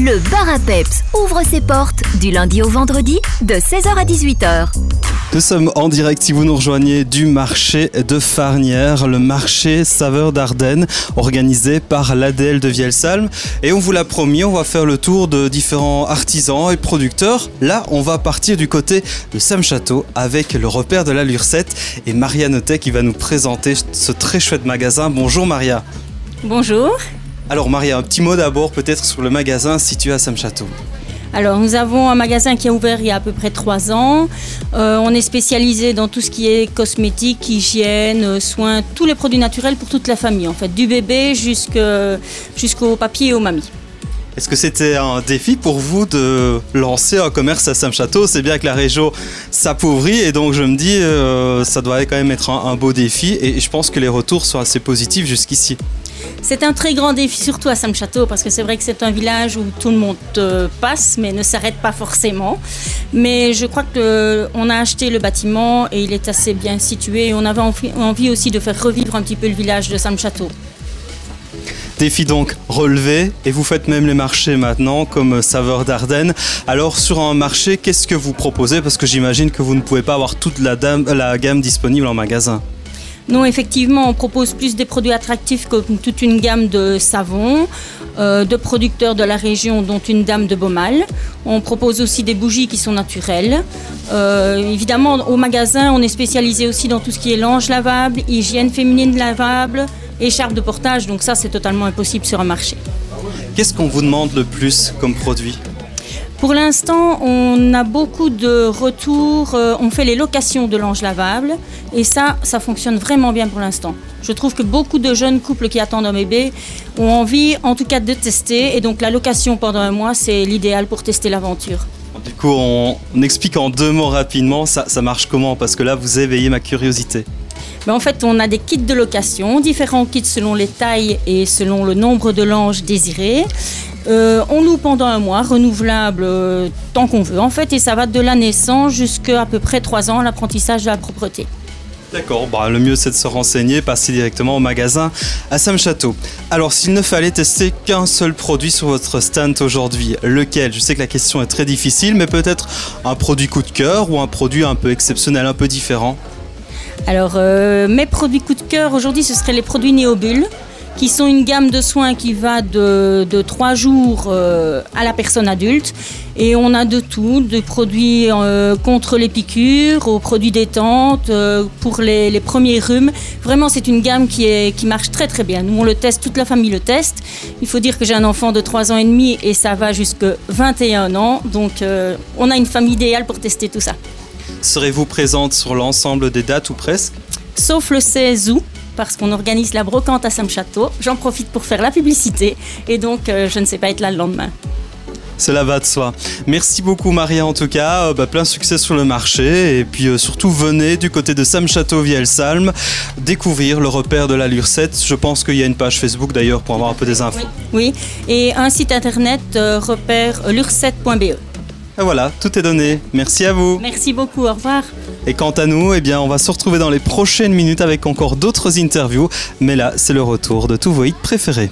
Le bar à peps ouvre ses portes du lundi au vendredi de 16h à 18h. Nous sommes en direct si vous nous rejoignez du marché de Farnière, le marché Saveur d'Ardennes, organisé par l'ADL de Vielsalm. Et on vous l'a promis, on va faire le tour de différents artisans et producteurs. Là, on va partir du côté de Sam Château avec le repère de la Lurcette et Maria Notet qui va nous présenter ce très chouette magasin. Bonjour Maria. Bonjour. Alors Maria, un petit mot d'abord peut-être sur le magasin situé à Sam Château. Alors, nous avons un magasin qui a ouvert il y a à peu près trois ans. Euh, on est spécialisé dans tout ce qui est cosmétique, hygiène, euh, soins, tous les produits naturels pour toute la famille, en fait, du bébé jusqu'au papier et aux mamies. Est-ce que c'était un défi pour vous de lancer un commerce à Saint-Château C'est bien que la région s'appauvrit et donc je me dis euh, ça doit quand même être un, un beau défi et je pense que les retours sont assez positifs jusqu'ici. C'est un très grand défi, surtout à Saint-Château, parce que c'est vrai que c'est un village où tout le monde euh, passe, mais ne s'arrête pas forcément. Mais je crois qu'on a acheté le bâtiment et il est assez bien situé. On avait envie aussi de faire revivre un petit peu le village de Saint-Château. Défi donc relevé et vous faites même les marchés maintenant comme Saveur d'Ardennes. Alors sur un marché, qu'est-ce que vous proposez? Parce que j'imagine que vous ne pouvez pas avoir toute la gamme disponible en magasin. Non, effectivement, on propose plus des produits attractifs que toute une gamme de savons, euh, de producteurs de la région, dont une dame de Beaumal. On propose aussi des bougies qui sont naturelles. Euh, évidemment, au magasin, on est spécialisé aussi dans tout ce qui est linge lavable, hygiène féminine lavable, écharpe de portage. Donc ça, c'est totalement impossible sur un marché. Qu'est-ce qu'on vous demande le plus comme produit? Pour l'instant, on a beaucoup de retours. Euh, on fait les locations de l'ange lavable et ça, ça fonctionne vraiment bien pour l'instant. Je trouve que beaucoup de jeunes couples qui attendent un bébé ont envie, en tout cas, de tester. Et donc, la location pendant un mois, c'est l'idéal pour tester l'aventure. Du coup, on, explique en deux mots rapidement, ça, ça marche comment? Parce que là, vous éveillez ma curiosité. Ben, en fait, on a des kits de location, différents kits selon les tailles et selon le nombre de langes désirés. Euh, on loue pendant un mois, renouvelable euh, tant qu'on veut en fait, et ça va de la naissance jusqu'à à peu près trois ans, l'apprentissage de la propreté. D'accord, bah, le mieux c'est de se renseigner, passer directement au magasin à Sam-Château. Alors s'il ne fallait tester qu'un seul produit sur votre stand aujourd'hui, lequel? Je sais que la question est très difficile, mais peut-être un produit coup de cœur ou un produit un peu exceptionnel, un peu différent? Alors euh, mes produits coup de cœur aujourd'hui ce seraient les produits Néobulle qui sont une gamme de soins qui va de, de 3 jours euh, à la personne adulte. Et on a de tout, des produits euh, contre les piqûres, aux produits détente, euh, pour les, les, premiers rhumes. Vraiment, c'est une gamme qui, est, qui marche très très bien. Nous, on le teste, toute la famille le teste. Il faut dire que j'ai un enfant de 3 ans et demi et ça va jusqu'à 21 ans. Donc, on a une famille idéale pour tester tout ça. Serez-vous présente sur l'ensemble des dates ou presque? Sauf le 16 août parce qu'on organise la brocante à Saint-Château. J'en profite pour faire la publicité et donc euh, je ne sais pas être là le lendemain. Cela va de soi. Merci beaucoup Maria en tout cas, euh, bah, plein succès sur le marché et puis euh, surtout venez du côté de Sam Château Vielsalm découvrir le repère de la Lurcette. Je pense qu'il y a une page Facebook d'ailleurs pour avoir un peu des infos. Oui, et un site internet repère lurcette.be. Et voilà, tout est donné. Merci à vous. Merci beaucoup, au revoir. Et quant à nous, eh bien, on va se retrouver dans les prochaines minutes avec encore d'autres interviews. Mais là, c'est le retour de tous vos hits préférés.